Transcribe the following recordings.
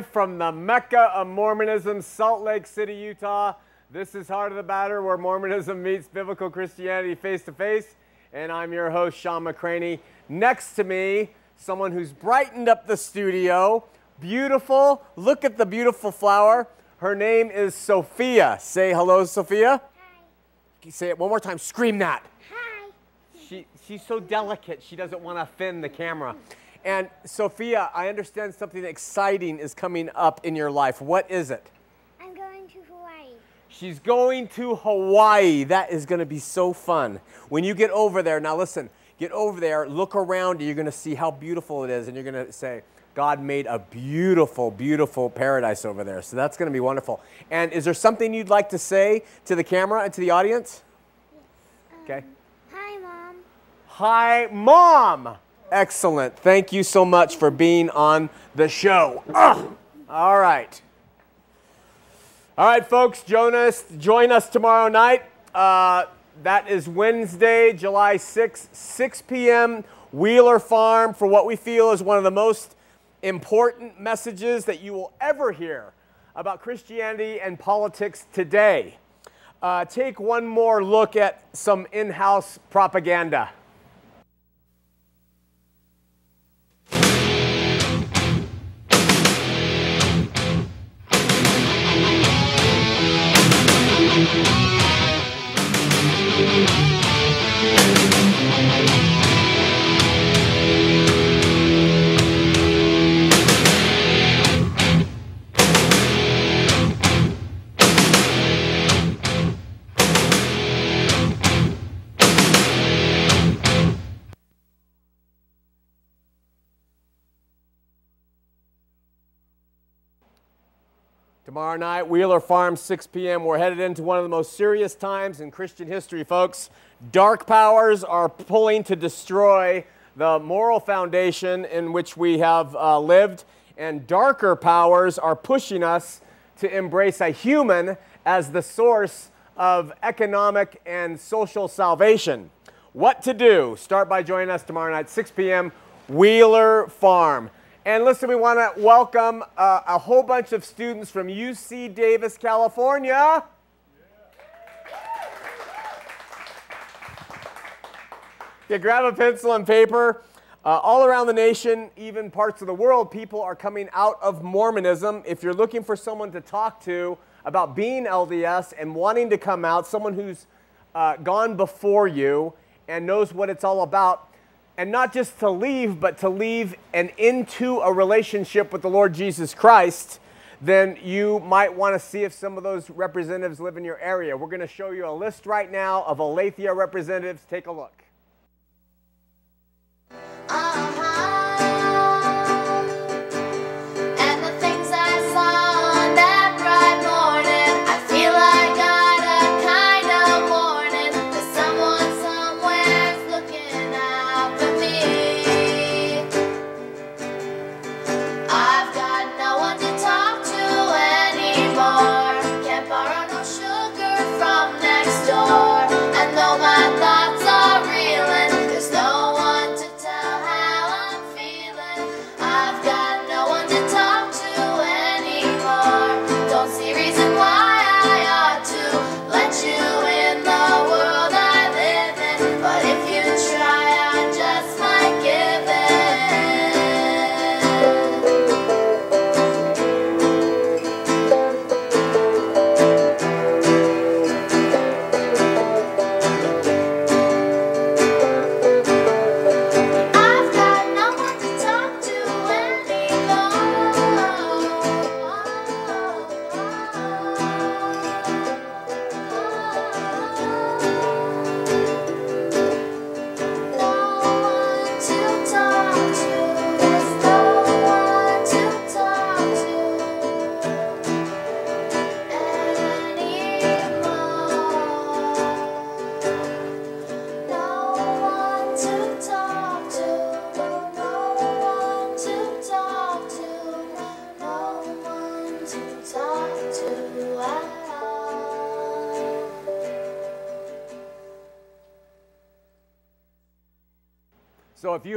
Live from the Mecca of Mormonism, Salt Lake City, Utah. This is Heart of the Matter, where Mormonism meets biblical Christianity face to face. And I'm your host, Shawn McCraney. Next to me, someone who's brightened up the studio. Beautiful. Look at the beautiful flower. Her name is Sophia. Say hello, Sophia. Hi. Say it one more time. Scream that. Hi. She, she's so delicate, she doesn't want to offend the camera. And Sophia, I understand something exciting is coming up in your life. What is it? I'm going to Hawaii. She's going to Hawaii. That is going to be so fun. When you get over there, now listen, get over there, look around you, you're going to see how beautiful it is, and you're going to say, God made a beautiful, beautiful paradise over there. So that's going to be wonderful. And is there something you'd like to say to the camera and to the audience? Yes. Okay. Um, hi, Mom. Hi, Mom. Excellent. Thank you so much for being on the show. Ugh. All right. All right, folks, Jonas, join us tomorrow night. Uh, that is Wednesday, July 6th, 6 p.m., Wheeler Farm, for what we feel is one of the most important messages that you will ever hear about Christianity and politics today. Uh, take one more look at some in house propaganda. Tomorrow night, Wheeler Farm, 6 p.m. We're headed into one of the most serious times in Christian history, folks. Dark powers are pulling to destroy the moral foundation in which we have uh, lived, and darker powers are pushing us to embrace a human as the source of economic and social salvation. What to do? Start by joining us tomorrow night, 6 p.m., Wheeler Farm. And listen, we want to welcome uh, a whole bunch of students from UC Davis, California. Yeah, grab a pencil and paper. Uh, all around the nation, even parts of the world, people are coming out of Mormonism. If you're looking for someone to talk to about being LDS and wanting to come out, someone who's uh, gone before you and knows what it's all about, and not just to leave, but to leave and into a relationship with the Lord Jesus Christ, then you might want to see if some of those representatives live in your area. We're going to show you a list right now of Aletheia representatives. Take a look.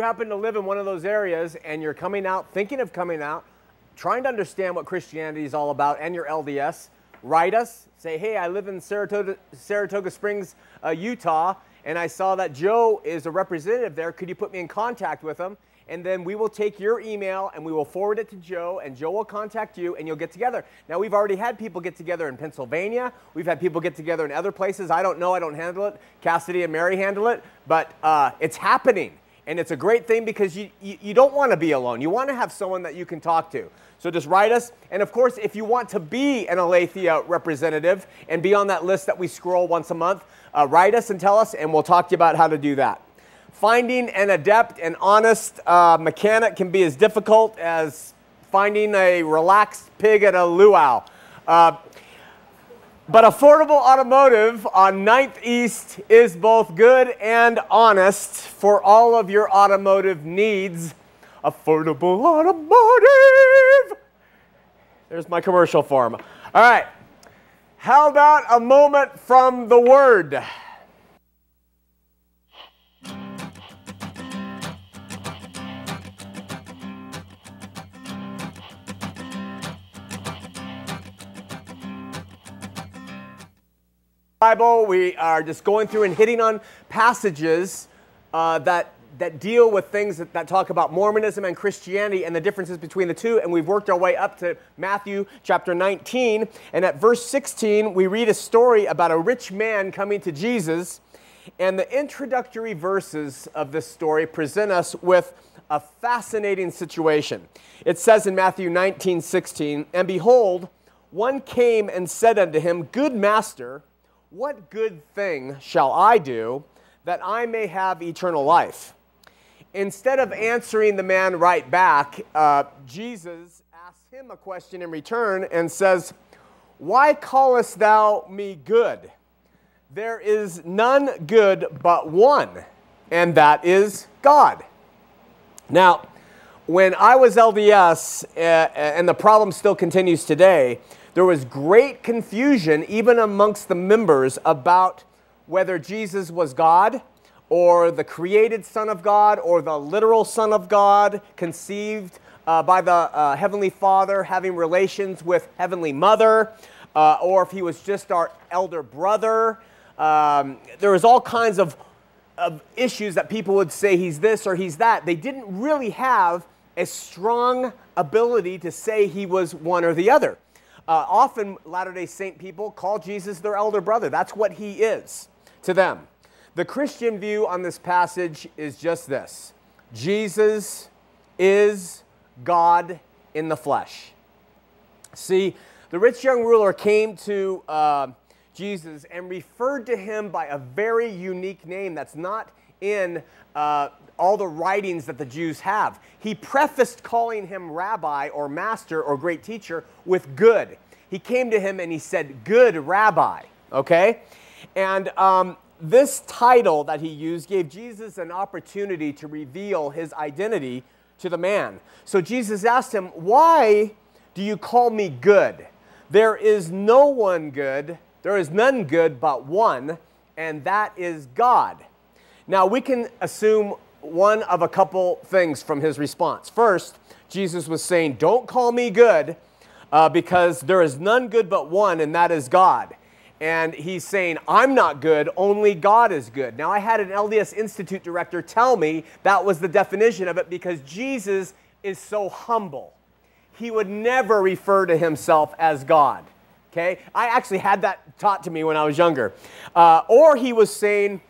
Happen to live in one of those areas and you're coming out, thinking of coming out, trying to understand what Christianity is all about and your LDS, write us. Say, hey, I live in Saratoga, Saratoga Springs, uh, Utah, and I saw that Joe is a representative there. Could you put me in contact with him? And then we will take your email and we will forward it to Joe, and Joe will contact you, and you'll get together. Now, we've already had people get together in Pennsylvania. We've had people get together in other places. I don't know, I don't handle it. Cassidy and Mary handle it, but uh, it's happening. And it's a great thing because you, you, you don't want to be alone. You want to have someone that you can talk to. So just write us. And of course, if you want to be an Aletheia representative and be on that list that we scroll once a month, uh, write us and tell us, and we'll talk to you about how to do that. Finding an adept and honest uh, mechanic can be as difficult as finding a relaxed pig at a luau. Uh, but Affordable Automotive on 9th East is both good and honest for all of your automotive needs. Affordable Automotive! There's my commercial for 'em. All right. How about a moment from the Word? Bible, we are just going through and hitting on passages uh, that, that deal with things that, that talk about Mormonism and Christianity and the differences between the two. And we've worked our way up to Matthew chapter 19. And at verse 16, we read a story about a rich man coming to Jesus. And the introductory verses of this story present us with a fascinating situation. It says in Matthew 19, 16, And behold, one came and said unto him, Good master, what good thing shall I do that I may have eternal life? Instead of answering the man right back, uh, Jesus asks him a question in return and says, Why callest thou me good? There is none good but one, and that is God. Now, when I was LDS, uh, and the problem still continues today, there was great confusion even amongst the members about whether Jesus was God or the created Son of God or the literal Son of God conceived uh, by the uh, Heavenly Father having relations with Heavenly Mother, uh, or if he was just our elder brother. Um, there was all kinds of, of issues that people would say he's this or he's that. They didn't really have a strong ability to say he was one or the other. Uh, often, Latter day Saint people call Jesus their elder brother. That's what he is to them. The Christian view on this passage is just this Jesus is God in the flesh. See, the rich young ruler came to uh, Jesus and referred to him by a very unique name that's not in uh, all the writings that the Jews have. He prefaced calling him rabbi or master or great teacher with good. He came to him and he said, Good rabbi, okay? And um, this title that he used gave Jesus an opportunity to reveal his identity to the man. So Jesus asked him, Why do you call me good? There is no one good, there is none good but one, and that is God. Now we can assume one of a couple things from his response. First, Jesus was saying, Don't call me good uh, because there is none good but one, and that is God. And he's saying, I'm not good, only God is good. Now, I had an LDS Institute director tell me that was the definition of it because Jesus is so humble. He would never refer to himself as God. Okay? I actually had that taught to me when I was younger. Uh, or he was saying,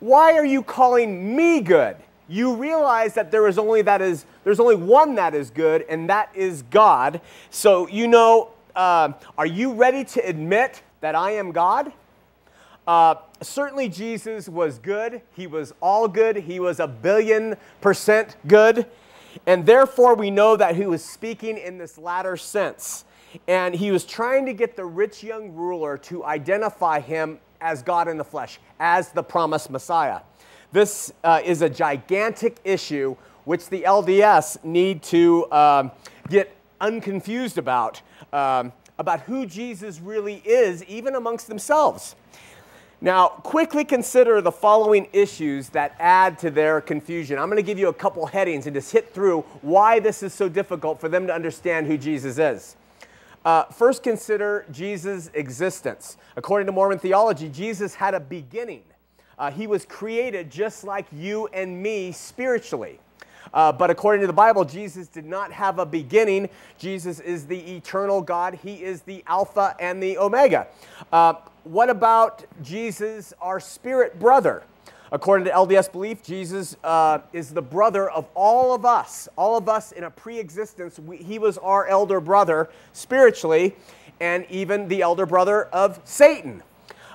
Why are you calling me good? you realize that there is only that is there's only one that is good and that is god. So you know uh, are you ready to admit that i am god? Uh, certainly jesus was good. He was all good. He was a billion percent good. And therefore we know that he was speaking in this latter sense. And he was trying to get the rich young ruler to identify him as god in the flesh as the promised messiah this uh, is a gigantic issue which the LDS need to um, get unconfused about, um, about who Jesus really is, even amongst themselves. Now, quickly consider the following issues that add to their confusion. I'm going to give you a couple headings and just hit through why this is so difficult for them to understand who Jesus is. Uh, first, consider Jesus' existence. According to Mormon theology, Jesus had a beginning. Uh, he was created just like you and me spiritually. Uh, but according to the Bible, Jesus did not have a beginning. Jesus is the eternal God. He is the Alpha and the Omega. Uh, what about Jesus, our spirit brother? According to LDS belief, Jesus uh, is the brother of all of us. All of us in a pre existence, he was our elder brother spiritually, and even the elder brother of Satan.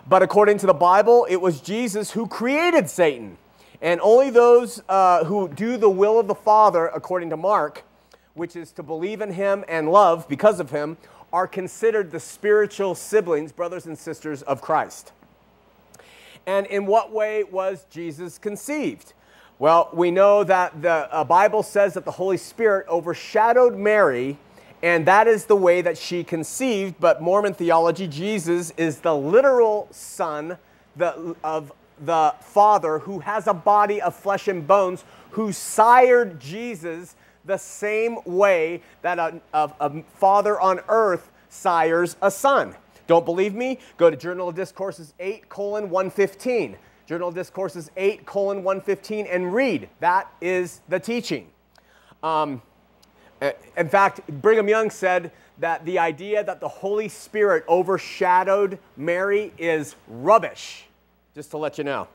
But according to the Bible, it was Jesus who created Satan. And only those uh, who do the will of the Father, according to Mark, which is to believe in him and love because of him, are considered the spiritual siblings, brothers and sisters of Christ. And in what way was Jesus conceived? Well, we know that the uh, Bible says that the Holy Spirit overshadowed Mary, and that is the way that she conceived. But Mormon theology, Jesus is the literal son the, of the Father who has a body of flesh and bones, who sired Jesus the same way that a, a, a father on earth sires a son. Don't believe me? Go to Journal of Discourses 8 colon 115. Journal of Discourses 8 colon 115 and read. That is the teaching. Um, in fact, Brigham Young said that the idea that the Holy Spirit overshadowed Mary is rubbish, just to let you know.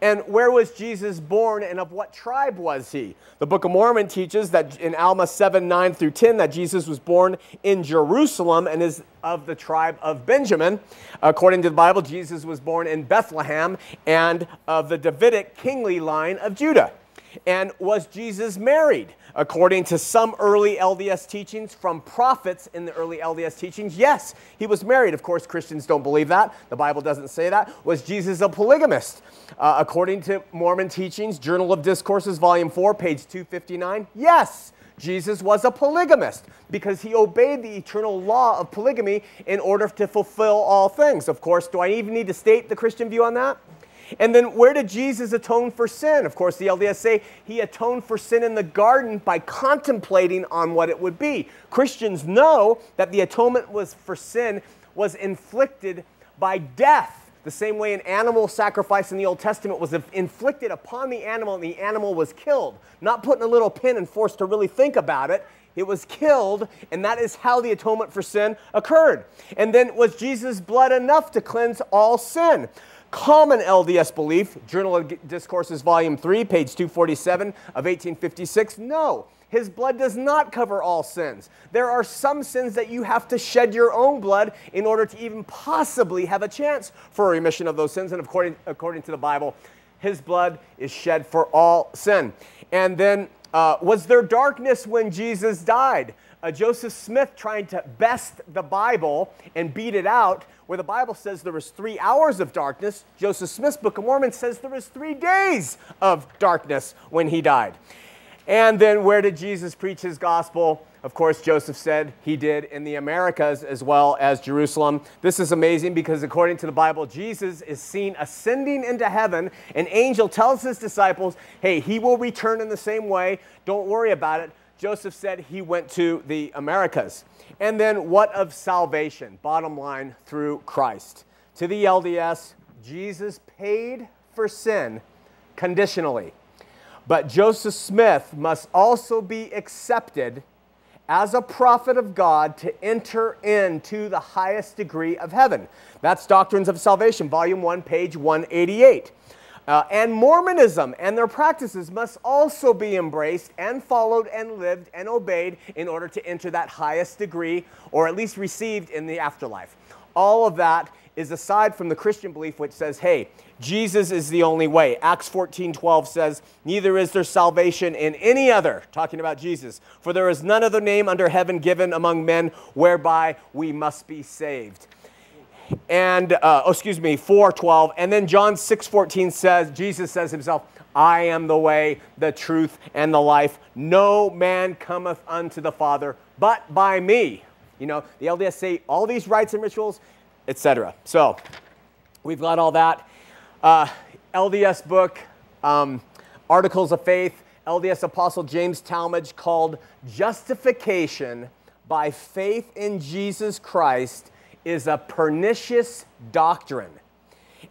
And where was Jesus born and of what tribe was he? The Book of Mormon teaches that in Alma 7 9 through 10 that Jesus was born in Jerusalem and is of the tribe of Benjamin. According to the Bible, Jesus was born in Bethlehem and of the Davidic kingly line of Judah. And was Jesus married? According to some early LDS teachings from prophets in the early LDS teachings, yes, he was married. Of course, Christians don't believe that. The Bible doesn't say that. Was Jesus a polygamist? Uh, according to Mormon teachings, Journal of Discourses, Volume 4, page 259, yes. Jesus was a polygamist because he obeyed the eternal law of polygamy in order to fulfill all things. Of course, do I even need to state the Christian view on that? And then where did Jesus atone for sin? Of course, the LDS say he atoned for sin in the garden by contemplating on what it would be. Christians know that the atonement was for sin was inflicted by death. The same way an animal sacrifice in the Old Testament was inflicted upon the animal and the animal was killed. Not put in a little pin and forced to really think about it. It was killed, and that is how the atonement for sin occurred. And then was Jesus' blood enough to cleanse all sin? Common LDS belief, Journal of Discourses, Volume 3, page 247 of 1856, no. His blood does not cover all sins. There are some sins that you have to shed your own blood in order to even possibly have a chance for remission of those sins. And according, according to the Bible, his blood is shed for all sin. And then, uh, was there darkness when Jesus died? Joseph Smith trying to best the Bible and beat it out where the Bible says there was three hours of darkness, Joseph Smith's Book of Mormon says there was three days of darkness when he died. And then where did Jesus preach his gospel? Of course, Joseph said he did in the Americas as well as Jerusalem. This is amazing because according to the Bible, Jesus is seen ascending into heaven. An angel tells his disciples, hey, he will return in the same way. Don't worry about it. Joseph said he went to the Americas. And then what of salvation? Bottom line, through Christ. To the LDS, Jesus paid for sin conditionally. But Joseph Smith must also be accepted as a prophet of God to enter into the highest degree of heaven. That's Doctrines of Salvation, Volume 1, page 188. Uh, and Mormonism and their practices must also be embraced and followed and lived and obeyed in order to enter that highest degree or at least received in the afterlife. All of that is aside from the Christian belief which says, hey, Jesus is the only way. Acts 14 12 says, Neither is there salvation in any other, talking about Jesus, for there is none other name under heaven given among men whereby we must be saved and uh, oh, excuse me, 4:12, and then John 6:14 says, Jesus says himself, I am the way, the truth, and the life. No man cometh unto the Father but by me. You know, the LDS say all these rites and rituals, etc. So, We've got all that. Uh, LDS book, um, Articles of Faith, LDS Apostle James Talmage called Justification by Faith in Jesus Christ is a pernicious doctrine.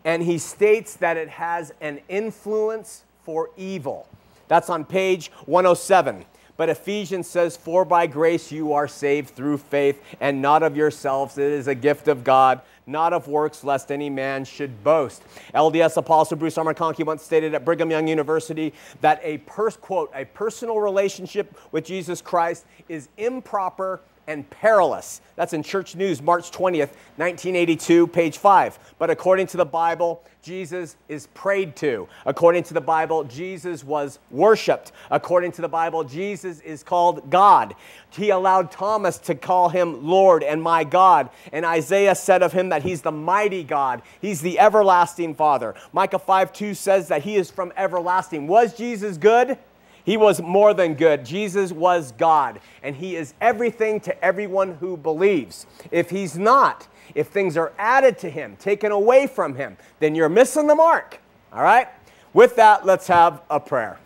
And he states that it has an influence for evil. That's on page 107. But Ephesians says, For by grace you are saved through faith, and not of yourselves. It is a gift of God, not of works, lest any man should boast. LDS Apostle Bruce R. McConkie once stated at Brigham Young University that a pers- quote, a personal relationship with Jesus Christ is improper and perilous. That's in Church News, March 20th, 1982, page 5. But according to the Bible, Jesus is prayed to. According to the Bible, Jesus was worshiped. According to the Bible, Jesus is called God. He allowed Thomas to call him Lord and my God. And Isaiah said of him that he's the mighty God, he's the everlasting Father. Micah 5 2 says that he is from everlasting. Was Jesus good? He was more than good. Jesus was God, and He is everything to everyone who believes. If He's not, if things are added to Him, taken away from Him, then you're missing the mark. All right? With that, let's have a prayer.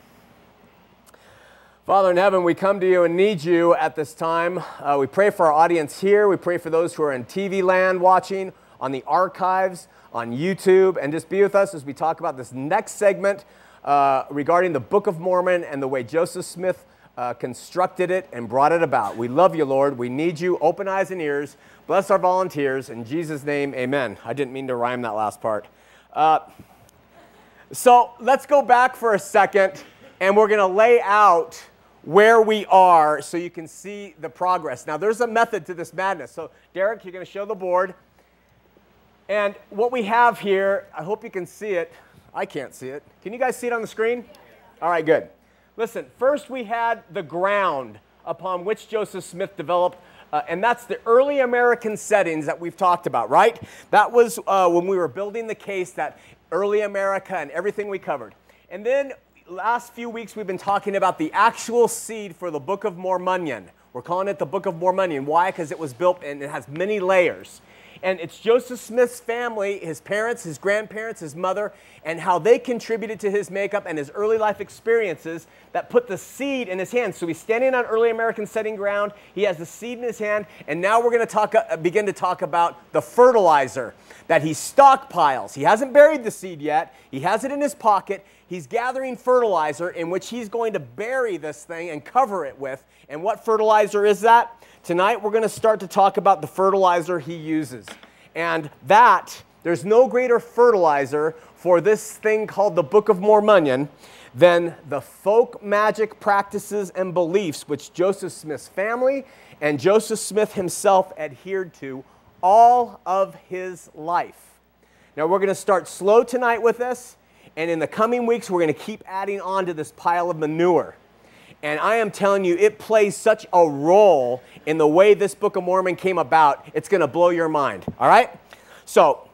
Father in heaven, we come to you and need you at this time. Uh, we pray for our audience here. We pray for those who are in TV land watching, on the archives, on YouTube, and just be with us as we talk about this next segment uh, regarding the Book of Mormon and the way Joseph Smith uh, constructed it and brought it about. We love you, Lord. We need you. Open eyes and ears. Bless our volunteers. In Jesus' name, amen. I didn't mean to rhyme that last part. Uh, so let's go back for a second and we're going to lay out where we are so you can see the progress. Now, there's a method to this madness. So, Derek, you're going to show the board. And what we have here, I hope you can see it. I can't see it. Can you guys see it on the screen? All right, good. Listen, first we had the ground upon which Joseph Smith developed, uh, and that's the early American settings that we've talked about, right? That was uh, when we were building the case that early America and everything we covered. And then last few weeks we've been talking about the actual seed for the Book of Mormonion. We're calling it the Book of Mormonion. Why? Because it was built and it has many layers. And it's Joseph Smith's family, his parents, his grandparents, his mother, and how they contributed to his makeup and his early life experiences that put the seed in his hand. So he's standing on early American setting ground. He has the seed in his hand, and now we're going to talk, uh, begin to talk about the fertilizer that he stockpiles. He hasn't buried the seed yet. He has it in his pocket. He's gathering fertilizer in which he's going to bury this thing and cover it with. And what fertilizer is that? Tonight we're going to start to talk about the fertilizer he uses. And that, there's no greater fertilizer for this thing called the Book of Mormonion than the folk magic practices and beliefs which Joseph Smith's family and Joseph Smith himself adhered to all of his life. Now, we're going to start slow tonight with this, and in the coming weeks, we're going to keep adding on to this pile of manure. And I am telling you, it plays such a role in the way this Book of Mormon came about, it's going to blow your mind. All right? So,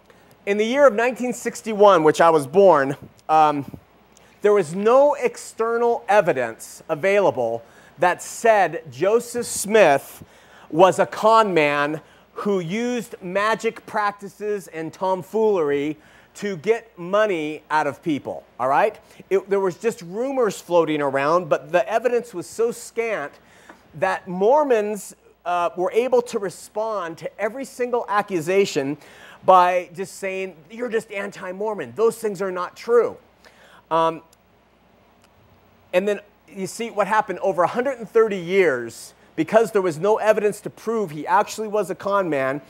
in the year of 1961, which I was born, um, there was no external evidence available that said Joseph Smith was a con man who used magic practices and tomfoolery to get money out of people, all right? It, there was just rumors floating around, but the evidence was so scant that Mormons uh, were able to respond to every single accusation by just saying, you're just anti Mormon. Those things are not true. Um, and then you see what happened over 130 years, because there was no evidence to prove he actually was a con man,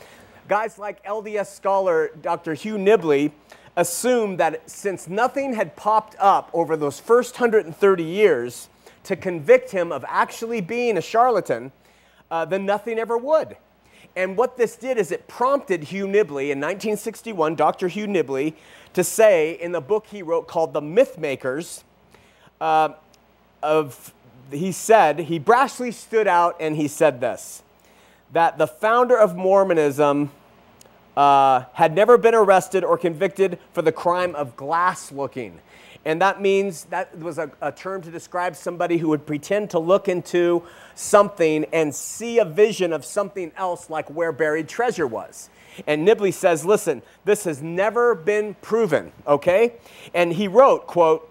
guys like LDS scholar Dr. Hugh Nibley assumed that since nothing had popped up over those first 130 years to convict him of actually being a charlatan, uh, then nothing ever would. And what this did is it prompted Hugh Nibley in 1961, Dr. Hugh Nibley, to say in the book he wrote called The Myth Makers, uh, of, he said, he brashly stood out and he said this that the founder of Mormonism uh, had never been arrested or convicted for the crime of glass looking. And that means that was a, a, term to describe somebody who would pretend to look into something and see a vision of something else, like where buried treasure was. And Nibley says, listen, this has never been proven, okay? And he wrote, quote,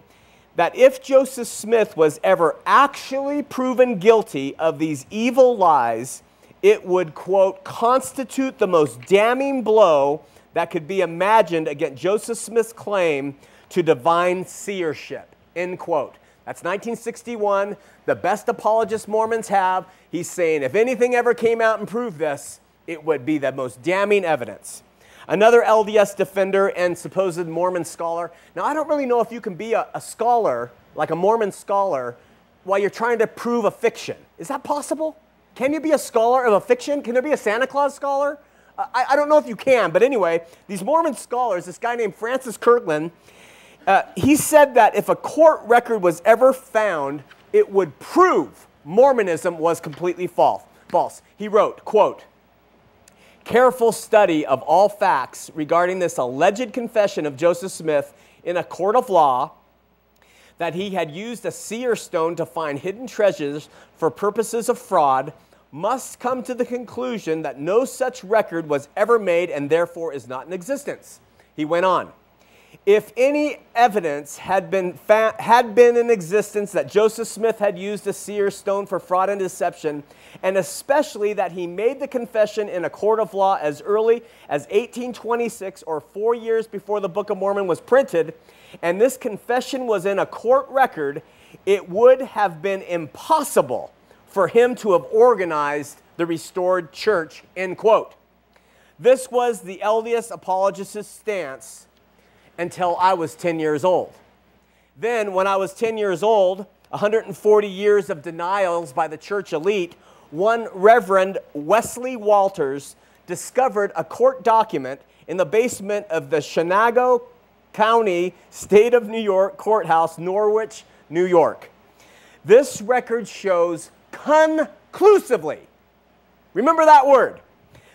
that if Joseph Smith was ever actually proven guilty of these evil lies, it would, quote, constitute the most damning blow that could be imagined against Joseph Smith's claim to divine seership, end quote. That's 1961, the best apologist Mormons have. He's saying if anything ever came out and proved this, it would be the most damning evidence. Another LDS defender and supposed Mormon scholar. Now, I don't really know if you can be a, a scholar, like a Mormon scholar, while you're trying to prove a fiction. Is that possible? Can you be a scholar of a fiction? Can there be a Santa Claus scholar? I, I, don't know if you can, but anyway, these Mormon scholars, this guy named Francis Kirkham, uh, he said that if a court record was ever found, it would prove Mormonism was completely false. False. He wrote, quote, careful study of all facts regarding this alleged confession of Joseph Smith in a court of law that he had used a seer stone to find hidden treasures for purposes of fraud must come to the conclusion that no such record was ever made and therefore is not in existence. He went on. If any evidence had been, fa- had been in existence that Joseph Smith had used a seer stone for fraud and deception, and especially that he made the confession in a court of law as early as 1826 or four years before the Book of Mormon was printed, and this confession was in a court record, it would have been impossible for him to have organized the restored church, end quote. This was the LDS apologist's stance until I was 10 years old. Then, when I was 10 years old, 140 years of denials by the church elite, one Reverend Wesley Walters discovered a court document in the basement of the Chenango County, State of New York Courthouse, Norwich, New York. This record shows conclusively, remember that word,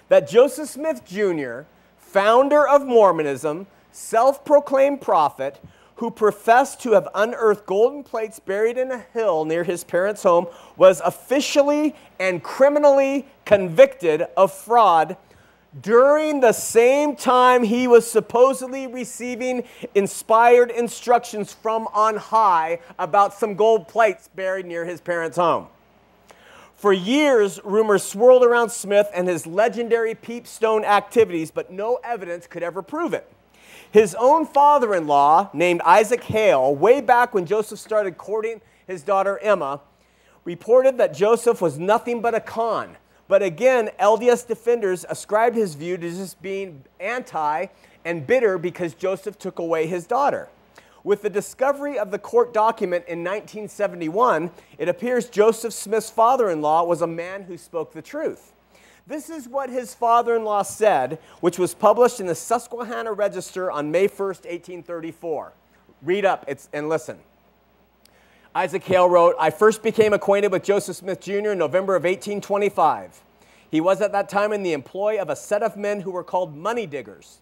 that Joseph Smith Jr., founder of Mormonism, self proclaimed prophet who professed to have unearthed golden plates buried in a hill near his parents' home, was officially and criminally convicted of fraud during the same time he was supposedly receiving inspired instructions from on high about some gold plates buried near his parents' home. For years, rumors swirled around Smith and his legendary peepstone activities, but no evidence could ever prove it. His own father in law, named Isaac Hale, way back when Joseph started courting his daughter Emma, reported that Joseph was nothing but a con. But again, LDS defenders ascribed his view to just being anti and bitter because Joseph took away his daughter. With the discovery of the court document in 1971, it appears Joseph Smith's father in law was a man who spoke the truth. This is what his father in law said, which was published in the Susquehanna Register on May 1st, 1834. Read up and listen. Isaac Hale wrote, I first became acquainted with Joseph Smith Jr. in November of 1825. He was at that time in the employ of a set of men who were called money diggers.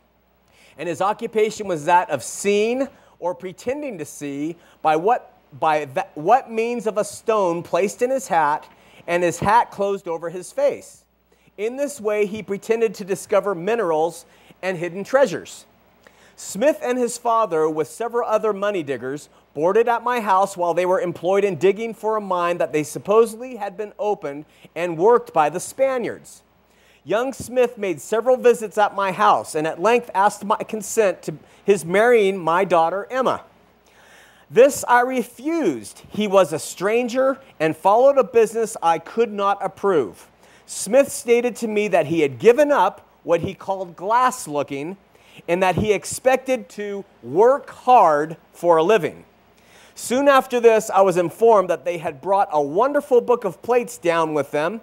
And his occupation was that of seeing or pretending to see by what, by that, what means of a stone placed in his hat and his hat closed over his face. In this way, he pretended to discover minerals and hidden treasures. Smith and his father, with several other money diggers, boarded at my house while they were employed in digging for a mine that they supposedly had been opened and worked by the Spaniards. Young Smith made several visits at my house and at length asked my consent to his marrying my daughter Emma. This I refused. He was a stranger and followed a business I could not approve. Smith stated to me that he had given up what he called glass looking and that he expected to work hard for a living. Soon after this, I was informed that they had brought a wonderful book of plates down with them.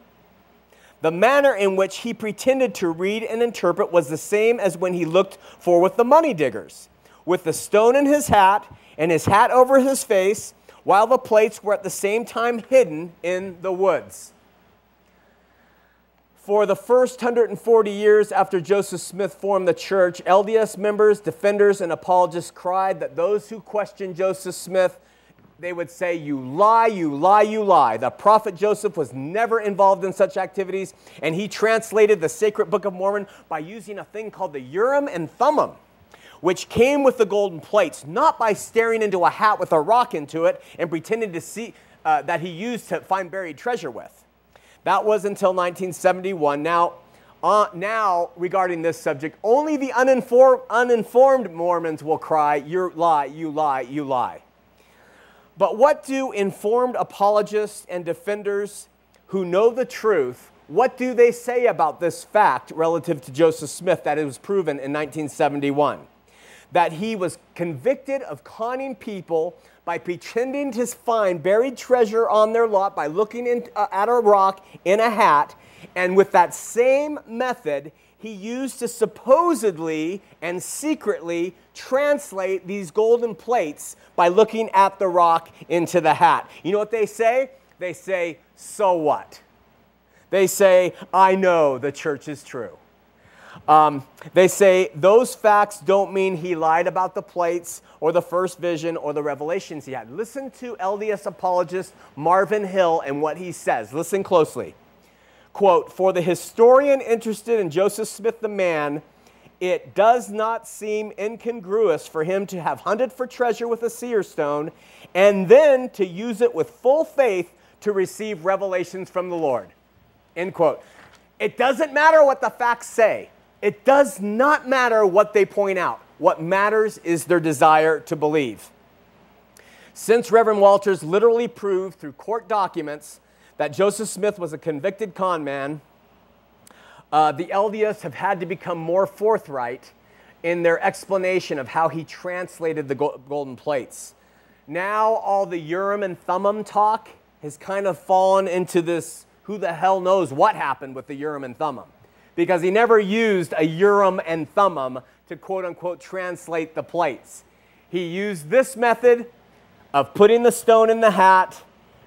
The manner in which he pretended to read and interpret was the same as when he looked for with the money diggers, with the stone in his hat and his hat over his face, while the plates were at the same time hidden in the woods. For the first 140 years after Joseph Smith formed the church, LDS members, defenders, and apologists cried that those who questioned Joseph Smith, they would say, You lie, you lie, you lie. The prophet Joseph was never involved in such activities, and he translated the sacred Book of Mormon by using a thing called the Urim and Thummim which came with the golden plates, not by staring into a hat with a rock into it and pretending to see uh, that he used to find buried treasure with. That was until 1971. Now, uh, now regarding this subject, only the uninformed, uninformed Mormons will cry, "You lie, you lie, you lie." But what do informed apologists and defenders who know the truth, what do they say about this fact relative to Joseph Smith that it was proven in 1971? That he was convicted of conning people by pretending to find buried treasure on their lot by looking in, uh, at a rock in a hat, and with that same method, he used to supposedly and secretly translate these golden plates by looking at the rock into the hat. You know what they say? They say, So what? They say, I know the church is true. Um, they say those facts don't mean he lied about the plates or the first vision or the revelations he had. Listen to LDS apologist Marvin Hill and what he says. Listen closely. Quote For the historian interested in Joseph Smith the man, it does not seem incongruous for him to have hunted for treasure with a seer stone and then to use it with full faith to receive revelations from the Lord. End quote. It doesn't matter what the facts say. It does not matter what they point out. What matters is their desire to believe. Since Reverend Walters literally proved through court documents that Joseph Smith was a convicted con man, uh, the LDS have had to become more forthright in their explanation of how he translated the golden plates. Now, all the Urim and Thummim talk has kind of fallen into this who the hell knows what happened with the Urim and Thummim because he never used a Urim and Thummim to quote unquote translate the plates. He used this method of putting the stone in the hat,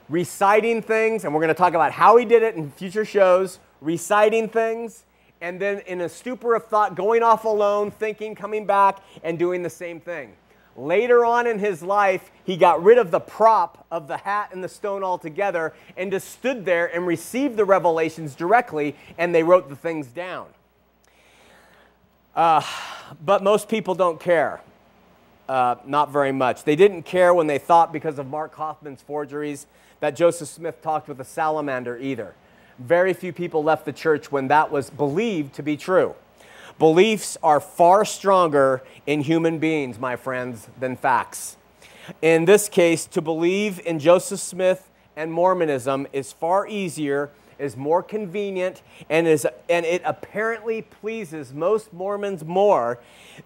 reciting things, and we're going to talk about how he did it in future shows, reciting things, and then in a stupor of thought, going off alone, thinking, coming back, and doing the same thing. Later on in his life, he got rid of the prop of the hat and the stone altogether and just stood there and received the revelations directly, and they wrote the things down. Uh, but most people don't care. Uh, not very much. They didn't care when they thought, because of Mark Hofmann's forgeries, that Joseph Smith talked with a salamander either. Very few people left the church when that was believed to be true. Beliefs are far stronger in human beings, my friends, than facts. In this case, to believe in Joseph Smith and Mormonism is far easier, is more convenient, and, is, and it apparently pleases most Mormons more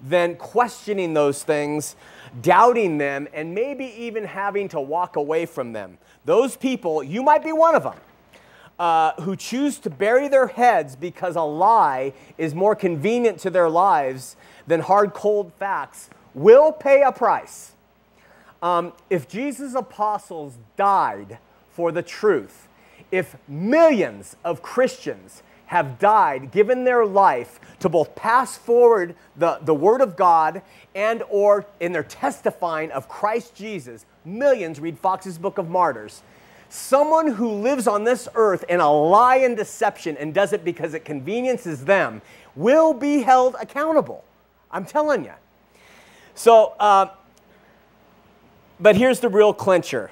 than questioning those things, doubting them, and maybe even having to walk away from them. Those people, you might be one of them uh, who choose to bury their heads because a lie is more convenient to their lives than hard, cold facts will pay a price. Um, if Jesus' apostles died for the truth, if millions of Christians have died, given their life to both pass forward the, the word of God and or in their testifying of Christ Jesus, millions read Fox's Book of Martyrs Someone who lives on this earth in a lie and deception and does it because it conveniences them will be held accountable. I'm telling you. So, uh, but here's the real clincher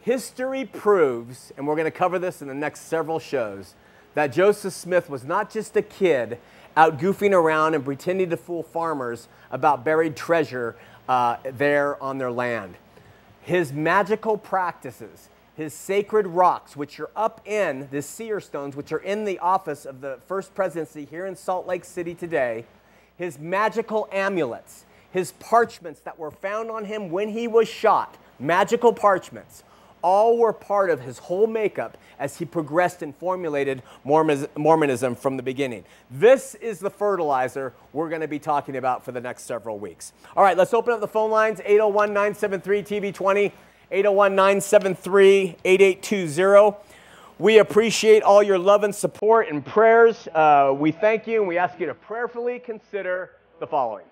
history proves, and we're going to cover this in the next several shows, that Joseph Smith was not just a kid out goofing around and pretending to fool farmers about buried treasure uh, there on their land. His magical practices, his sacred rocks, which are up in the seer stones, which are in the office of the First Presidency here in Salt Lake City today, his magical amulets, his parchments that were found on him when he was shot, magical parchments, all were part of his whole makeup as he progressed and formulated Mormonism from the beginning. This is the fertilizer we're going to be talking about for the next several weeks. All right, let's open up the phone lines 801 973 TV20. 801 973 8820. We appreciate all your love and support and prayers. Uh, we thank you and we ask you to prayerfully consider the following.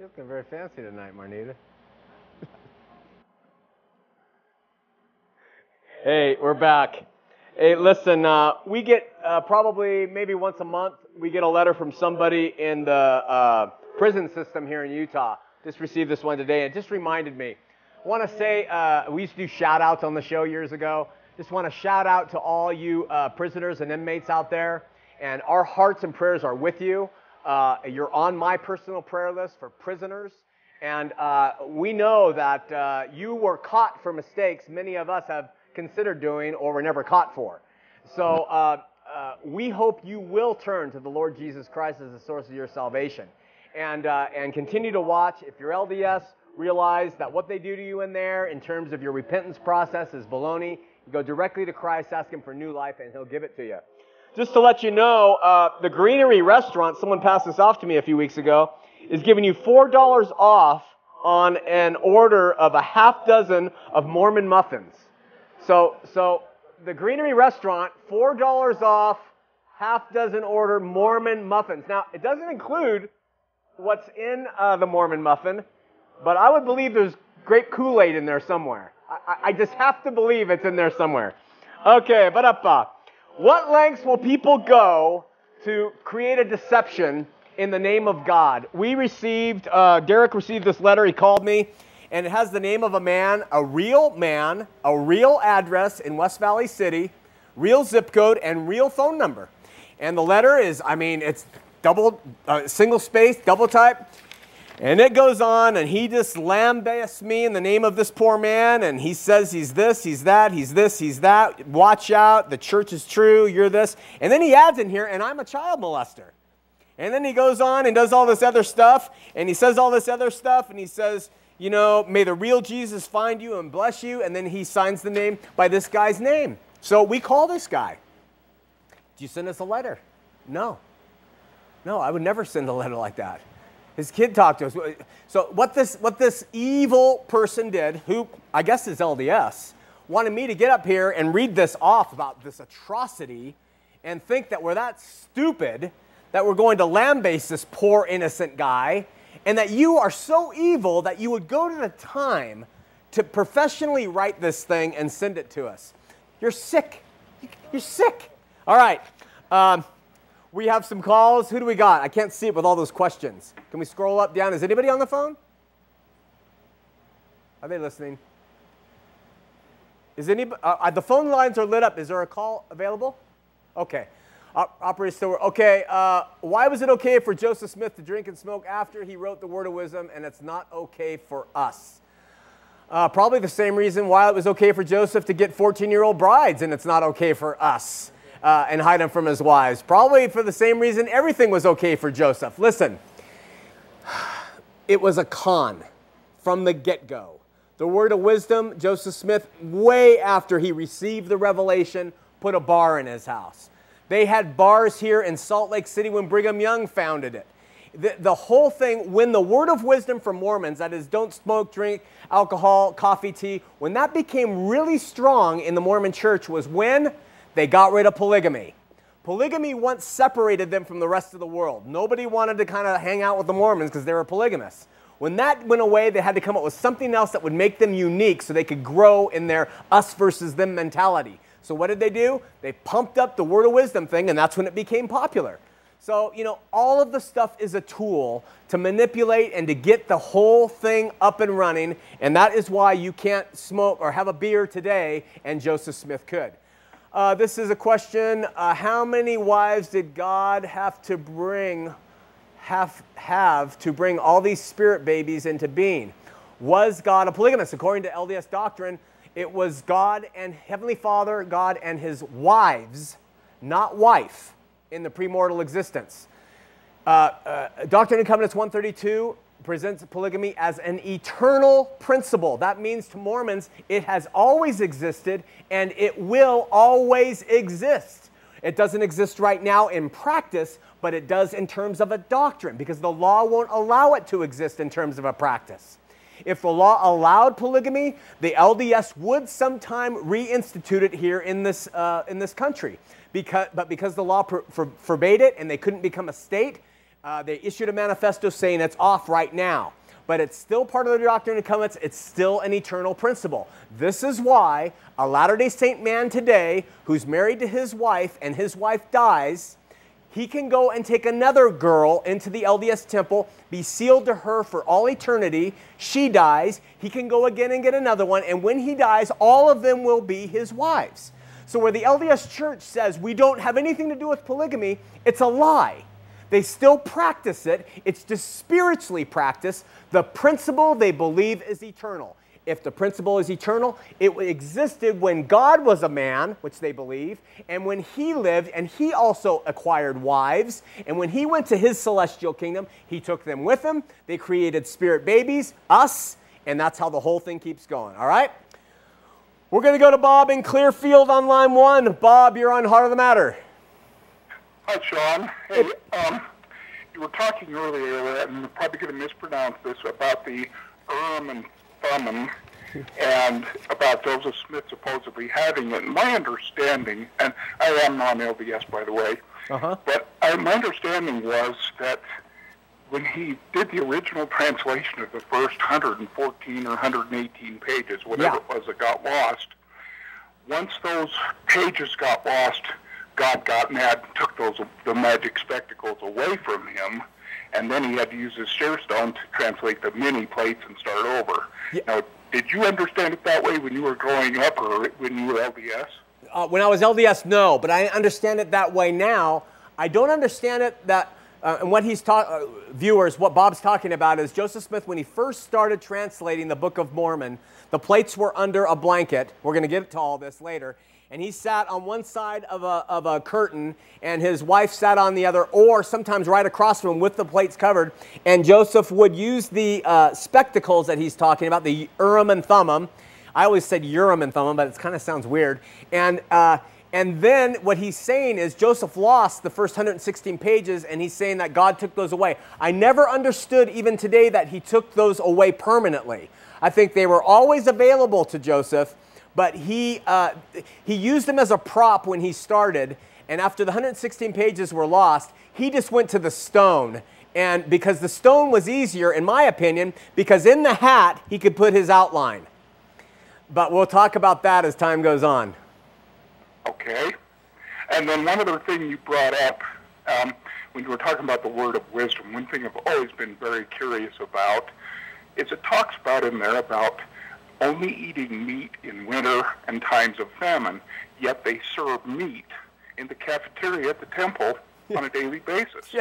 You're looking very fancy tonight, Marnita. hey, we're back. Hey, listen, uh, we get uh, probably maybe once a month, we get a letter from somebody in the uh, prison system here in Utah. Just received this one today, and just reminded me. I want to say, uh, we used to do shout outs on the show years ago. Just want to shout out to all you uh, prisoners and inmates out there, and our hearts and prayers are with you. Uh, you're on my personal prayer list for prisoners. And uh, we know that uh, you were caught for mistakes many of us have considered doing or were never caught for. So uh, uh, we hope you will turn to the Lord Jesus Christ as the source of your salvation. And, uh, and continue to watch. If you're LDS, realize that what they do to you in there in terms of your repentance process is baloney. You go directly to Christ, ask Him for new life, and He'll give it to you. Just to let you know, uh, the Greenery Restaurant, someone passed this off to me a few weeks ago, is giving you $4 off on an order of a half dozen of Mormon muffins. So, so the Greenery Restaurant, $4 off, half dozen order Mormon muffins. Now, it doesn't include what's in uh, the Mormon muffin, but I would believe there's grape Kool Aid in there somewhere. I, I- just have to believe it's in there somewhere. Okay, but up. What lengths will people go to create a deception in the name of God? We received, uh, Derek received this letter. He called me, and it has the name of a man, a real man, a real address in West Valley City, real zip code, and real phone number. And the letter is, I mean, it's double, uh, single space, double type. And it goes on, and he just lambastes me in the name of this poor man, and he says he's this, he's that, he's this, he's that. Watch out, the church is true, you're this. And then he adds in here, and I'm a child molester. And then he goes on and does all this other stuff, and he says all this other stuff, and he says, you know, may the real Jesus find you and bless you, and then he signs the name by this guy's name. So we call this guy. Do you send us a letter? No. No, I would never send a letter like that. His kid talked to us. So what this what this evil person did, who I guess is LDS, wanted me to get up here and read this off about this atrocity and think that we're that stupid that we're going to lambaste this poor innocent guy and that you are so evil that you would go to the time to professionally write this thing and send it to us. You're sick. You're sick. All right. Um, we have some calls. Who do we got? I can't see it with all those questions. Can we scroll up, down? Is anybody on the phone? Are they listening? Is anybody? Uh, uh, the phone lines are lit up. Is there a call available? Okay. Op- operator still. Okay. Uh, why was it okay for Joseph Smith to drink and smoke after he wrote the Word of Wisdom, and it's not okay for us? Uh, probably the same reason why it was okay for Joseph to get 14 year old brides and it's not okay for us uh, and hide them from his wives. Probably for the same reason everything was okay for Joseph. Listen, it was a con from the get go. The word of wisdom, Joseph Smith, way after he received the revelation, put a bar in his house. They had bars here in Salt Lake City when Brigham Young founded it. The, the whole thing, when the word of wisdom from Mormons, that is, don't smoke, drink alcohol, coffee, tea, when that became really strong in the Mormon church was when they got rid of polygamy. Polygamy once separated them from the rest of the world. Nobody wanted to kind of hang out with the Mormons because they were polygamists. When that went away, they had to come up with something else that would make them unique so they could grow in their us versus them mentality. So, what did they do? They pumped up the word of wisdom thing, and that's when it became popular. So, you know, all of the stuff is a tool to manipulate and to get the whole thing up and running, and that is why you can't smoke or have a beer today, and Joseph Smith could. Uh, this is a question uh, How many wives did God have to bring? Have, have to bring all these spirit babies into being. Was God a polygamist? According to LDS doctrine, it was God and Heavenly Father, God and his wives, not wife, in the premortal existence. Uh, uh, Doctrine and Covenants 132 presents polygamy as an eternal principle. That means to Mormons, it has always existed and it will always exist. It doesn't exist right now in practice, but it does in terms of a doctrine because the law won't allow it to exist in terms of a practice. If the law allowed polygamy, the LDS would sometime reinstitute it here in this, uh, in this country. Because, but because the law for, for, forbade it and they couldn't become a state, uh, they issued a manifesto saying it's off right now. But it's still part of the Doctrine and Covenants. It's still an eternal principle. This is why a Latter day Saint man today who's married to his wife and his wife dies, he can go and take another girl into the LDS temple, be sealed to her for all eternity. She dies. He can go again and get another one. And when he dies, all of them will be his wives. So, where the LDS church says we don't have anything to do with polygamy, it's a lie. They still practice it, it's just spiritually practiced. The principle they believe is eternal. If the principle is eternal, it existed when God was a man, which they believe, and when he lived, and he also acquired wives. And when he went to his celestial kingdom, he took them with him. They created spirit babies, us, and that's how the whole thing keeps going. All right? We're going to go to Bob in Clearfield on line one. Bob, you're on Heart of the Matter. Hi, Shawn. Hey, um, you were talking earlier, and I'm probably going to mispronounce this, about the Urim and Thummim and about Joseph Smith supposedly having it. My understanding, and I am non-LDS, by the way, Uh-huh. but I, my understanding was that when he did the original translation of the first 114 or 118 pages, whatever Yeah. it was that got lost, once those pages got lost, God got mad and took those the magic spectacles away from him, and then he had to use his stone to translate the mini plates and start over. Yeah. Now, did you understand it that way when you were growing up, or when you were LDS? Uh, when I was LDS, no, but I understand it that way now. I don't understand it that, uh, and what he's taught, uh, viewers, what Bob's talking about is Joseph Smith, when he first started translating the Book of Mormon, the plates were under a blanket. We're going to get to all this later. And he sat on one side of a, of a curtain, and his wife sat on the other, or sometimes right across from him with the plates covered. And Joseph would use the uh, spectacles that he's talking about, the Urim and Thummim. I always said Urim and Thummim, but it kind of sounds weird. And uh, and then what he's saying is Joseph lost the first 116 pages, and he's saying that God took those away. I never understood even today that he took those away permanently. I think they were always available to Joseph, but he uh, he used them as a prop when he started. And after the 116 pages were lost, he just went to the stone. And because the stone was easier, in my opinion, because in the hat he could put his outline. But we'll talk about that as time goes on. Okay. And then one other thing you brought up um, when you were talking about the word of wisdom, one thing I've always been very curious about is it talks about in there about only eating meat in winter and times of famine, yet they serve meat in the cafeteria at the temple on a daily basis.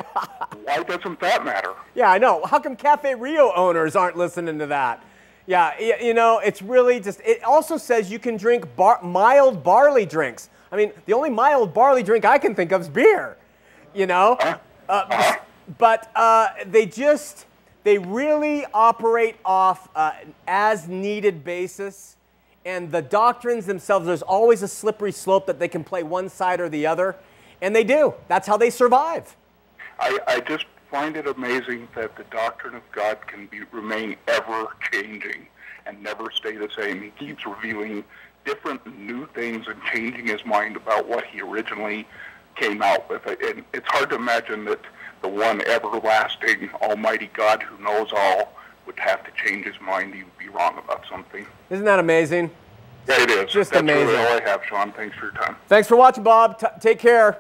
Why doesn't that matter? Yeah, I know. How come Cafe Rio owners aren't listening to that? Yeah, you know, it's really just, it also says you can drink bar- mild barley drinks. I mean, the only mild barley drink I can think of is beer, you know? Uh, but uh, they just, they really operate off uh, an as needed basis. And the doctrines themselves, there's always a slippery slope that they can play one side or the other. And they do. That's how they survive. I, I just find it amazing that the doctrine of God can be remain ever changing and never stay the same. He keeps revealing different new things and changing his mind about what he originally came out with. And it's hard to imagine that the one everlasting Almighty God who knows all would have to change his mind. He would be wrong about something. Isn't that amazing? Yeah, it is. Just That's amazing. really all I have, Shawn. Thanks for your time. Thanks for watching, Bob. T- take care.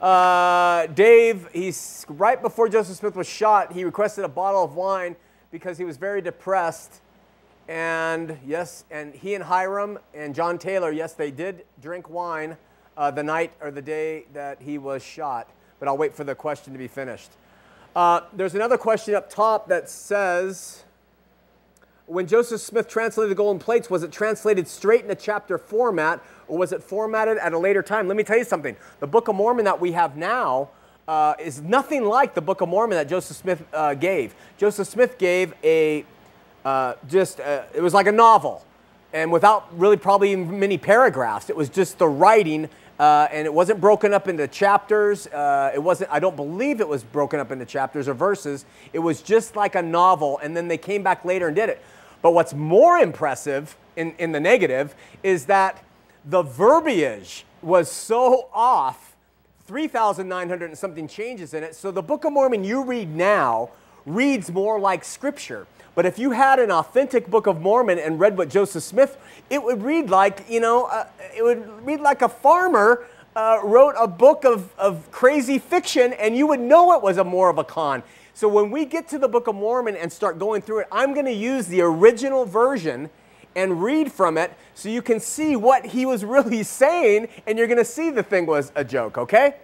Uh, Dave, he's right before Joseph Smith was shot. He requested a bottle of wine because he was very depressed. And yes, and he and Hyrum and John Taylor, yes, they did drink wine uh, the night or the day that he was shot. But I'll wait for the question to be finished. Uh, there's another question up top that says when Joseph Smith translated the golden plates, was it translated straight into chapter format or was it formatted at a later time? Let me tell you something. The Book of Mormon that we have now uh, is nothing like the Book of Mormon that Joseph Smith uh, gave. Joseph Smith gave a uh, just, uh, it was like a novel and without really probably many paragraphs. It was just the writing, uh, and it wasn't broken up into chapters. Uh, it wasn't. I don't believe it was broken up into chapters or verses. It was just like a novel, and then they came back later and did it. But what's more impressive in, in the negative is that the verbiage was so off 3,900 and something changes in it. So the Book of Mormon you read now reads more like Scripture. But if you had an authentic Book of Mormon and read what Joseph Smith, it would read like, you know, uh, it would read like a farmer uh, wrote a book of, of crazy fiction and you would know it was a more of a con. So when we get to the Book of Mormon and start going through it, I'm going to use the original version and read from it so you can see what he was really saying and you're going to see the thing was a joke, okay?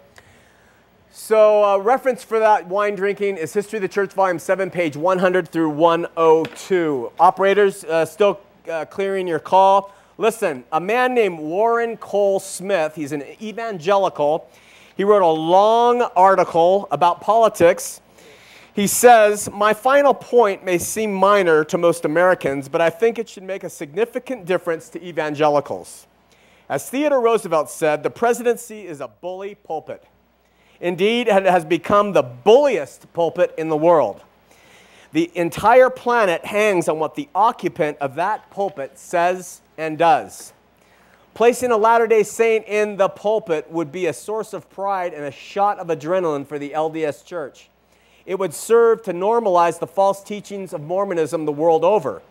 So, uh, reference for that wine drinking is History of the Church, Volume 7, page 100 through 102. Operators, uh, still uh, clearing your call. Listen, a man named Warren Cole Smith, he's an evangelical. He wrote a long article about politics. He says, My final point may seem minor to most Americans, but I think it should make a significant difference to evangelicals. As Theodore Roosevelt said, the presidency is a bully pulpit. Indeed, it has become the bulliest pulpit in the world. The entire planet hangs on what the occupant of that pulpit says and does. Placing a Latter day Saint in the pulpit would be a source of pride and a shot of adrenaline for the LDS Church. It would serve to normalize the false teachings of Mormonism the world over.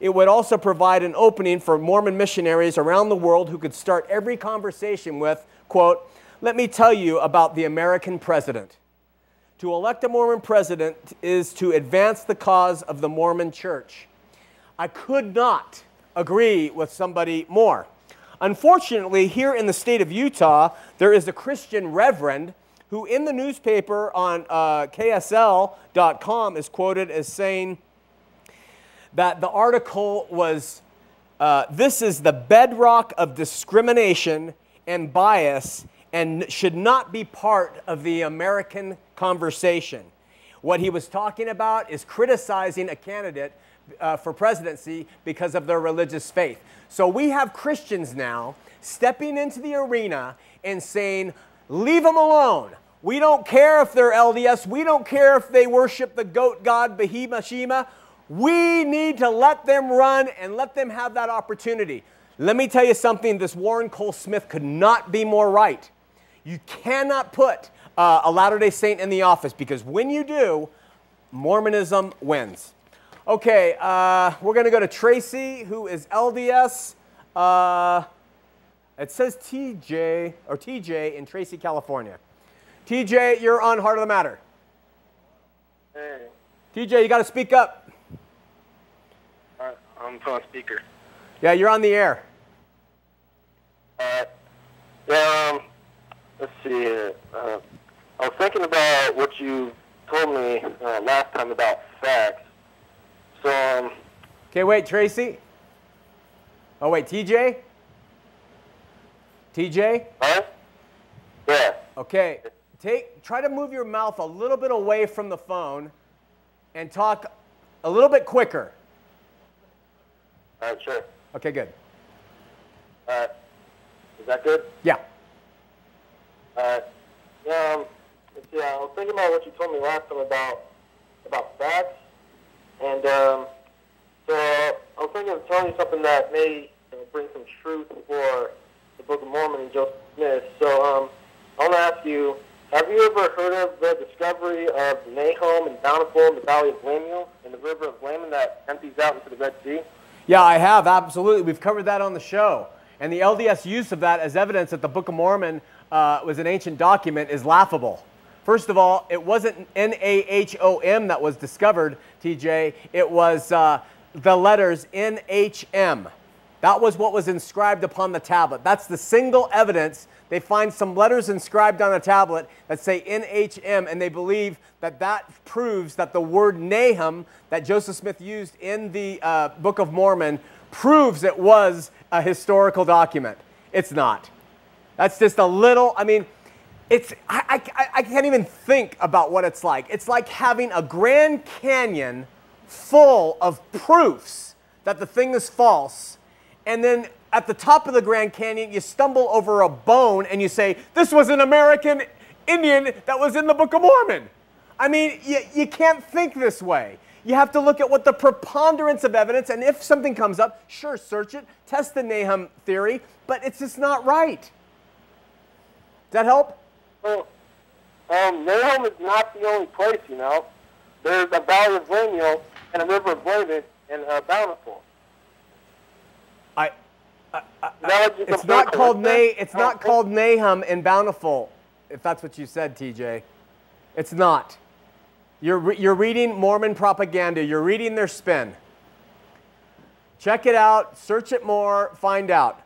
It would also provide an opening for Mormon missionaries around the world who could start every conversation with, quote, let me tell you about the American president. To elect a Mormon president is to advance the cause of the Mormon church. I could not agree with somebody more. Unfortunately, here in the state of Utah, there is a Christian reverend who, in the newspaper on uh, KSL.com, is quoted as saying that the article was uh, this is the bedrock of discrimination and bias and should not be part of the American conversation. What he was talking about is criticizing a candidate uh, for presidency because of their religious faith. So we have Christians now stepping into the arena and saying, leave them alone. We don't care if they're LDS. We don't care if they worship the goat god Behema Shema. We need to let them run and let them have that opportunity. Let me tell you something this Warren Cole Smith could not be more right. You cannot put uh, a Latter day Saint in the office because when you do, Mormonism wins. Okay, uh, we're going to go to Tracy, who is LDS. Uh, it says TJ or TJ in Tracy, California. TJ, you're on Heart of the Matter. Hey, TJ, you got to speak up. I'm on speaker. Yeah, you're on the air. Uh, yeah, um, let's see. Uh, I was thinking about what you told me uh, last time about facts. So, um, Okay, wait, Tracy. Oh, wait, TJ? TJ? huh? Yeah. Okay, take try to move your mouth a little bit away from the phone and talk a little bit quicker. All right, sure. Okay, good. All right. Is that good? Yeah. All right. Um, let's see, I was thinking about what you told me last time about about facts, and um, so I was thinking of telling you something that may you know, bring some truth for the Book of Mormon and Joseph Smith. So, um, I want to ask you: Have you ever heard of the discovery of Nahom and Bountiful in the Valley of Lemuel and the River of Laman that empties out into the Red Sea? Yeah, I have, absolutely. We've covered that on the show. And the LDS use of that as evidence that the Book of Mormon uh, was an ancient document is laughable. First of all, it wasn't N A H O M that was discovered, TJ. It was uh, the letters N H M. That was what was inscribed upon the tablet. That's the single evidence. They find some letters inscribed on a tablet that say NHM, and they believe that that proves that the word Nahom that Joseph Smith used in the uh, Book of Mormon proves it was a historical document. It's not. That's just a little, I mean, it's, I, I, I can't even think about what it's like. It's like having a Grand Canyon full of proofs that the thing is false, and then at the top of the Grand Canyon, you stumble over a bone and you say, This was an American Indian that was in the Book of Mormon. I mean, you, you can't think this way. You have to look at what the preponderance of evidence, and if something comes up, sure, search it, test the Nahom theory, but it's just not right. Does that help? Well, um, Nahom is not the only place, you know. There's a Valley of Lemuel and a River of Laman and uh, Bountiful. I, that what it's not called Na-? It's not called Nahom and Bountiful, if that's what you said, TJ. It's not. You're, re- you're reading Mormon propaganda. You're reading their spin. Check it out, search it more, find out.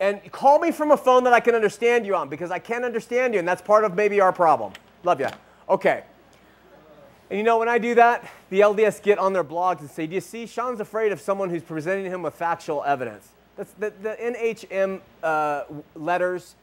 And call me from a phone that I can understand you on because I can't understand you, and that's part of maybe our problem. Love you. Okay. And you know, when I do that, the LDS get on their blogs and say, Do you see, Shawn's afraid of someone who's presenting him with factual evidence. That's, the, the NHM uh, letters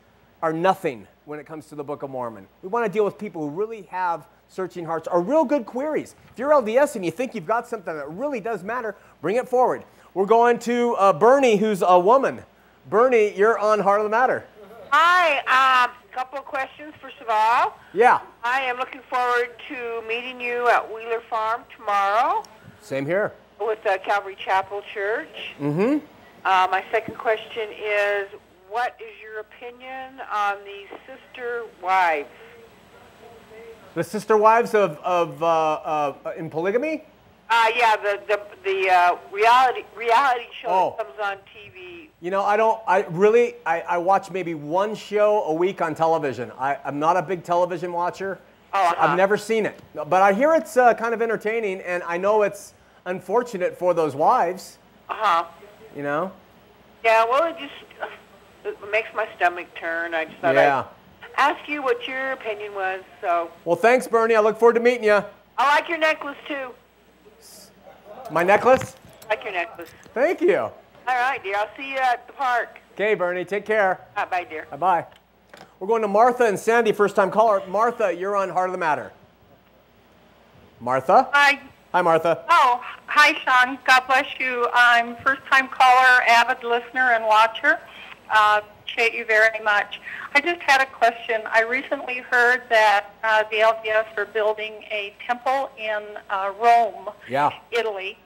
are nothing when it comes to the Book of Mormon. We want to deal with people who really have searching hearts or real good queries. If you're LDS and you think you've got something that really does matter, bring it forward. We're going to uh, Bernie, who's a woman. Bernie, you're on Heart of the Matter. Hi, a um, couple of questions. First of all, Yeah, I am looking forward to meeting you at Wheeler Farm tomorrow same here. with uh, Calvary Chapel Church. Mm-hmm. Uh, my second question is, what is your opinion on the sister wives? The sister wives of, of uh, uh, in polygamy? Uh, yeah, the the the uh, reality reality show Oh. that comes on TV. You know, I don't, I really, I, I watch maybe one show a week on television. I, I'm not a big television watcher. Oh, uh-huh. I've never seen it. But I hear it's uh, kind of entertaining, and I know it's unfortunate for those wives, Uh huh. you know? Yeah, well, it just uh, it makes my stomach turn. I just thought Yeah. I'd ask you what your opinion was. So Well, thanks, Bernie. I look forward to meeting you. I like your necklace too. My necklace? I like your necklace. Thank you. All right, dear. I'll see you at the park. Okay, Bernie, take care. Bye, bye, dear. Bye bye. We're going to Martha and Sandy, first time caller. Martha, you're on Heart of the Matter. Martha? Hi. Hi, Martha. Oh, hi, Shawn. God bless you. I'm first-time caller, avid listener, and watcher. Uh, appreciate you very much. I just had a question. I recently heard that uh, the LDS are building a temple in uh, Rome, Yeah. Italy.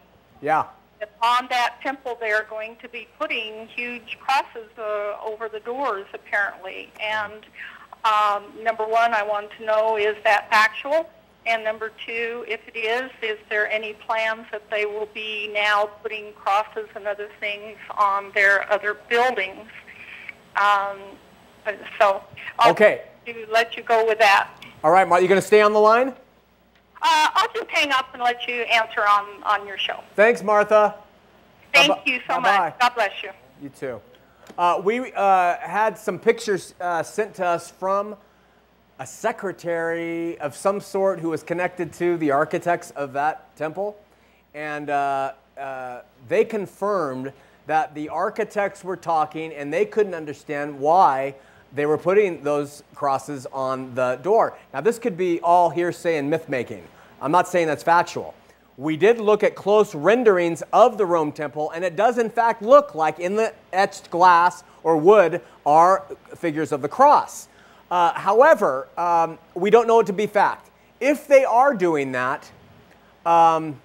Yeah. And on that temple, they're going to be putting huge crosses uh, over the doors, apparently. And um, number one, I want to know is that actual? And number two, if it is, is there any plans that they will be now putting crosses and other things on their other buildings? Um, so I'll Okay. let you go with that. All right, Martha, you going to stay on the line? Uh, I'll just hang up and let you answer on, on your show. Thanks, Martha. Thank Bye-bye. you so Bye-bye. much. God bless you. You too. Uh, we uh, had some pictures uh, sent to us from a secretary of some sort who was connected to the architects of that temple. And uh, uh, they confirmed that the architects were talking and they couldn't understand why they were putting those crosses on the door. Now, this could be all hearsay and myth making. I'm not saying that's factual. We did look at close renderings of the Rome temple, and it does in fact look like in the etched glass or wood are figures of the cross. Uh, however, um, we don't know it to be fact. If they are doing that, um,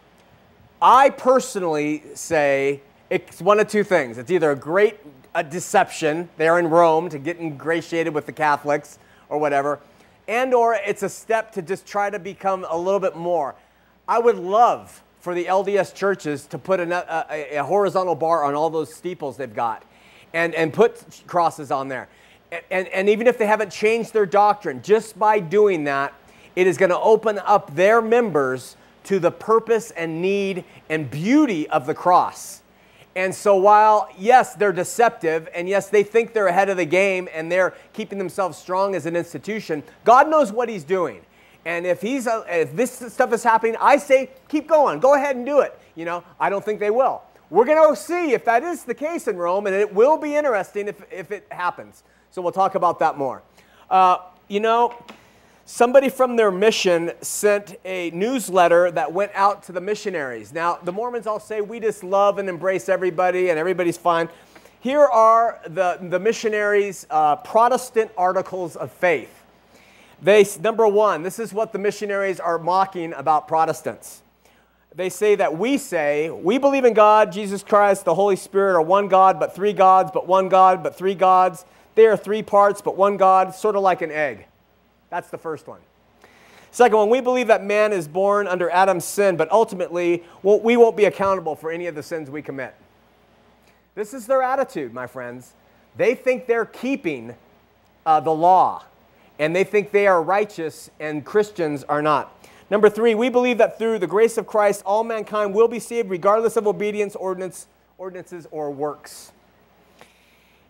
I personally say it's one of two things. It's either a great a deception. They're in Rome to get ingratiated with the Catholics or whatever. And or it's a step to just try to become a little bit more. I would love for the LDS churches to put a, a, a horizontal bar on all those steeples they've got and, and put crosses on there. And, and, and even if they haven't changed their doctrine, just by doing that, it is going to open up their members to the purpose and need and beauty of the cross. And so, while yes, they're deceptive, and yes, they think they're ahead of the game and they're keeping themselves strong as an institution, God knows what He's doing. And if he's uh, if this stuff is happening, I say keep going, go ahead and do it. You know, I don't think they will. We're going to see if that is the case in Rome, and it will be interesting if, if it happens. So we'll talk about that more. Uh, you know, somebody from their mission sent a newsletter that went out to the missionaries. Now, the Mormons all say we just love and embrace everybody and everybody's fine. Here are the, the missionaries' uh, Protestant articles of faith. They, number one, this is what the missionaries are mocking about Protestants. They say that we say, we believe in God, Jesus Christ, the Holy Spirit are one God, but three gods, but one God, but three gods. They are three parts, but one God, sort of like an egg. That's the first one. Second one, we believe that man is born under Adam's sin, but ultimately we won't be accountable for any of the sins we commit. This is their attitude, my friends. They think they're keeping uh, the law, and they think they are righteous, and Christians are not. Number three, we believe that through the grace of Christ, all mankind will be saved regardless of obedience, ordinance, ordinances, or works.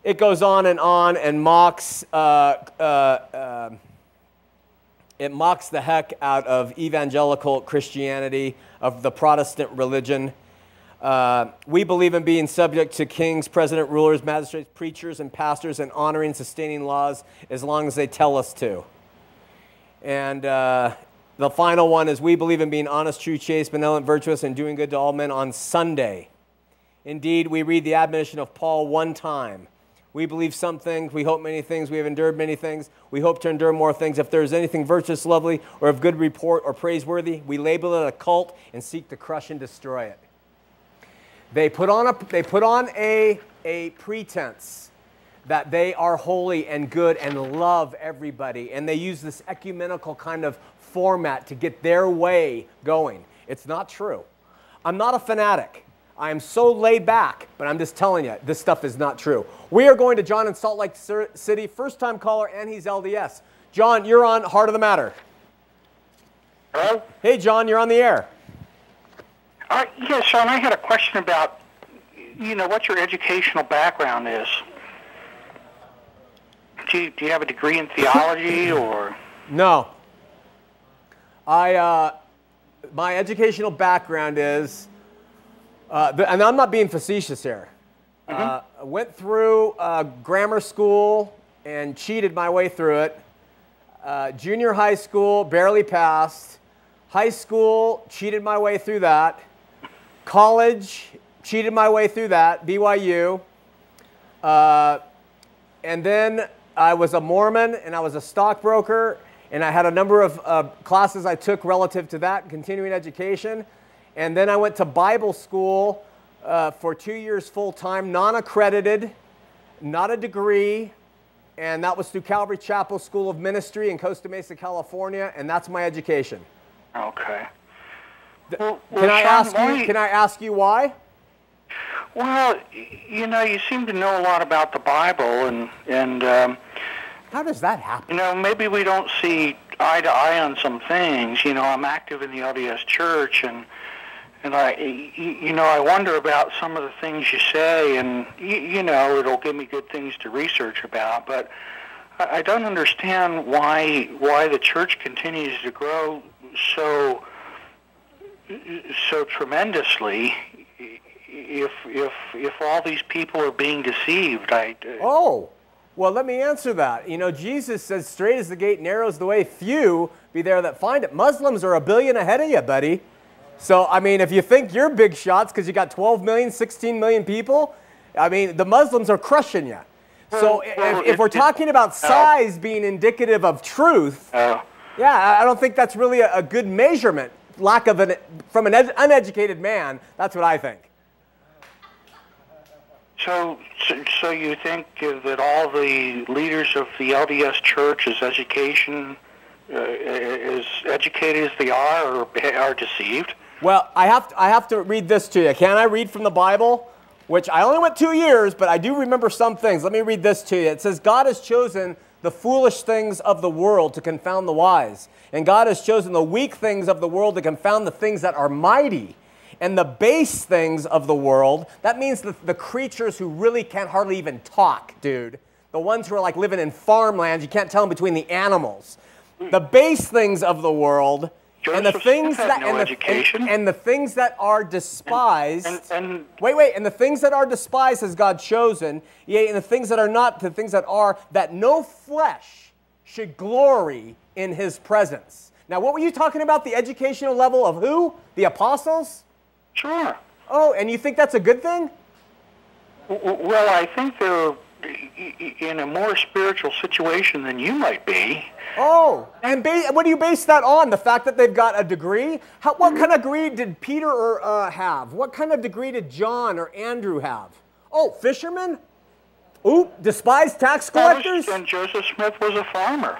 It goes on and on and mocks. Uh, uh, uh, it mocks the heck out of evangelical Christianity, of the Protestant religion. Uh, we believe in being subject to kings, president, rulers, magistrates, preachers, and pastors, and honoring sustaining laws as long as they tell us to. And uh, the final one is we believe in being honest, true, chaste, benevolent, virtuous, and doing good to all men on Sunday. Indeed, we read the admonition of Paul one time we believe some things, we hope many things, we have endured many things, we hope to endure more things. If there is anything virtuous, lovely, or of good report or praiseworthy, we label it a cult and seek to crush and destroy it. They put on a, they put on a, a pretense that they are holy and good and love everybody, and they use this ecumenical kind of format to get their way going. It's not true. I'm not a fanatic. I am so laid back, but I'm just telling you, this stuff is not true. We are going to John in Salt Lake City, first time caller, and he's LDS. John, you're on Heart of the Matter. Hello? Hey, John, you're on the air. Uh, yeah, Shawn, I had a question about, you know, what your educational background is. Do you, do you have a degree in theology or? No. I, uh, my educational background is uh, and I'm not being facetious here. Mm-hmm. Uh, I went through uh, grammar school and cheated my way through it. Uh, junior high school, barely passed. High school, cheated my way through that. College, cheated my way through that. BYU. Uh, and then I was a Mormon and I was a stockbroker, and I had a number of uh, classes I took relative to that, continuing education. And then I went to Bible school uh, for two years full time, non accredited, not a degree. And that was through Calvary Chapel School of Ministry in Costa Mesa, California. And that's my education. Okay. Well, well, can, I ask you, can I ask you why? Well, you know, you seem to know a lot about the Bible, and and um, how does that happen? You know, maybe we don't see eye to eye on some things. You know, I'm active in the LDS Church, and and I, you know, I wonder about some of the things you say, and you, know, it'll give me good things to research about. But I don't understand why why the church continues to grow so so tremendously. If if if all these people are being deceived, I. Uh, oh. Well, let me answer that. You know, Jesus says, straight is the gate, narrow is the way, few be there that find it. Muslims are a billion ahead of you, buddy. So, I mean, if you think you're big shots because you got 12 million, 16 million people, I mean, the Muslims are crushing you. So, well, if, if, we're talking about uh, size being indicative of truth, uh, yeah, I don't think that's really a, a good measurement. Lack of an, from an ed, uneducated man, that's what I think. So, so, so you think that all the leaders of the LDS Church is education, uh, is educated as they are, or are deceived? Well, I have to, I have to read this to you. Can I read from the Bible? Which I only went two years, but I do remember some things. Let me read this to you. It says, God has chosen the foolish things of the world to confound the wise, and God has chosen the weak things of the world to confound the things that are mighty. And the base things of the world, that means the, the creatures who really can't hardly even talk, dude. The ones who are like living in farmlands, you can't tell them between the animals. The base things of the world and the things that no and, the, education. and, and the things that are despised And, and wait wait and the things that are despised has god chosen. Yea and the things that are not the things that are that no flesh should glory in his presence. Now what were you talking about? The educational level of who? The apostles? Sure. oh and you think that's a good thing? Well, I think they're in a more spiritual situation than you might be. Oh, and ba- what do you base that on? The fact that they've got a degree? How, what kind of degree did Peter or, uh, have? What kind of degree did John or Andrew have? Oh, fishermen? Oop, despised tax collectors? And Joseph Smith was a farmer.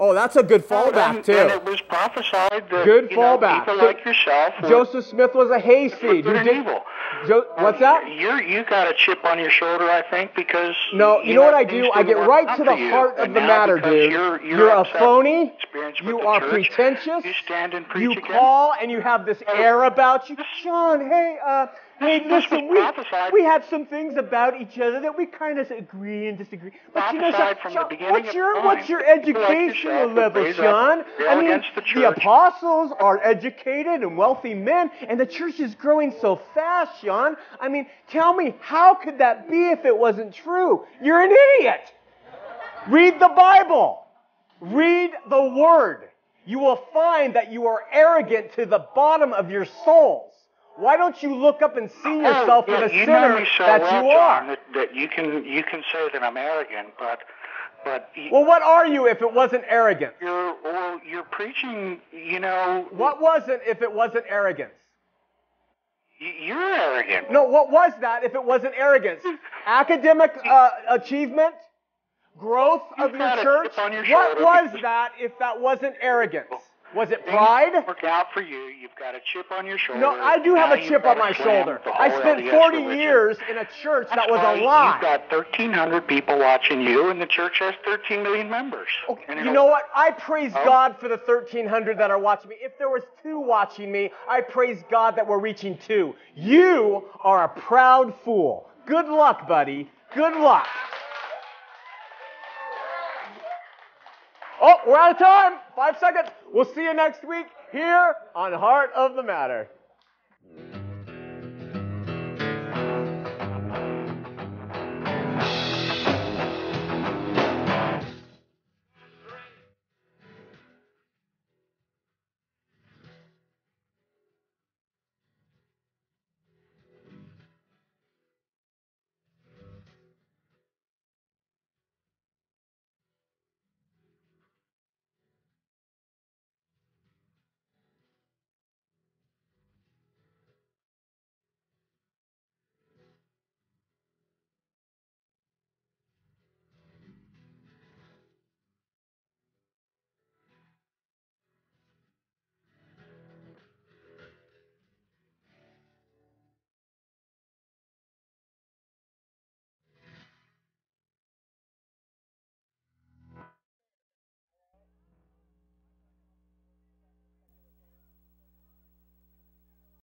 Oh, that's a good fallback, and, too. And it was prophesied that Good you know, fallback. people Jo- like yourself were, Joseph Smith was a hayseed. good did- evil. Jo- what's that? You're you got a chip on your shoulder, I think, because No, you know what I do? I get right to the you. heart of the matter, dude. You're, you're, You're a phony. with experience with You are church. pretentious. You stand and preach You again. call and you have this air about you. Shawn, hey, uh, this listen, we, we have some things about each other that we kind of agree and disagree. But you know, Shawn, Shawn, what's your time. what's your People like educational level, Shawn? I mean, against the apostles are educated and wealthy men, and the church is growing so fast, Shawn. I mean, tell me, how could that be if it wasn't true? You're an idiot. Read the Bible. Read the Word. You will find that you are arrogant to the bottom of your souls. Why don't you look up and see yourself oh, for yeah, the you sinner so that well, you are? John, that, that you can you can say that I'm arrogant, but but y- Well, what are you if it wasn't arrogance? you're well, you're preaching. You know, What was it if it wasn't arrogance? you're arrogant. No, what was that if it wasn't arrogance? Academic uh, achievement? Growth of You've your church? on your What was that if that wasn't arrogance? Was it pride? Work out for you. You've got a chip on your shoulder. No, I do have Now a chip on my shoulder. I spent LDS 40 religion. years in a church That's that was a lie. You've got 1,300 people watching you, and the church has 13 million members. And You know what? I praise Oh. God for the 1,300 that are watching me. If there was two watching me, I praise God that we're reaching two. You are a proud fool. Good luck, buddy. Good luck. Oh, we're out of time. Five seconds. We'll see you next week here on Heart of the Matter.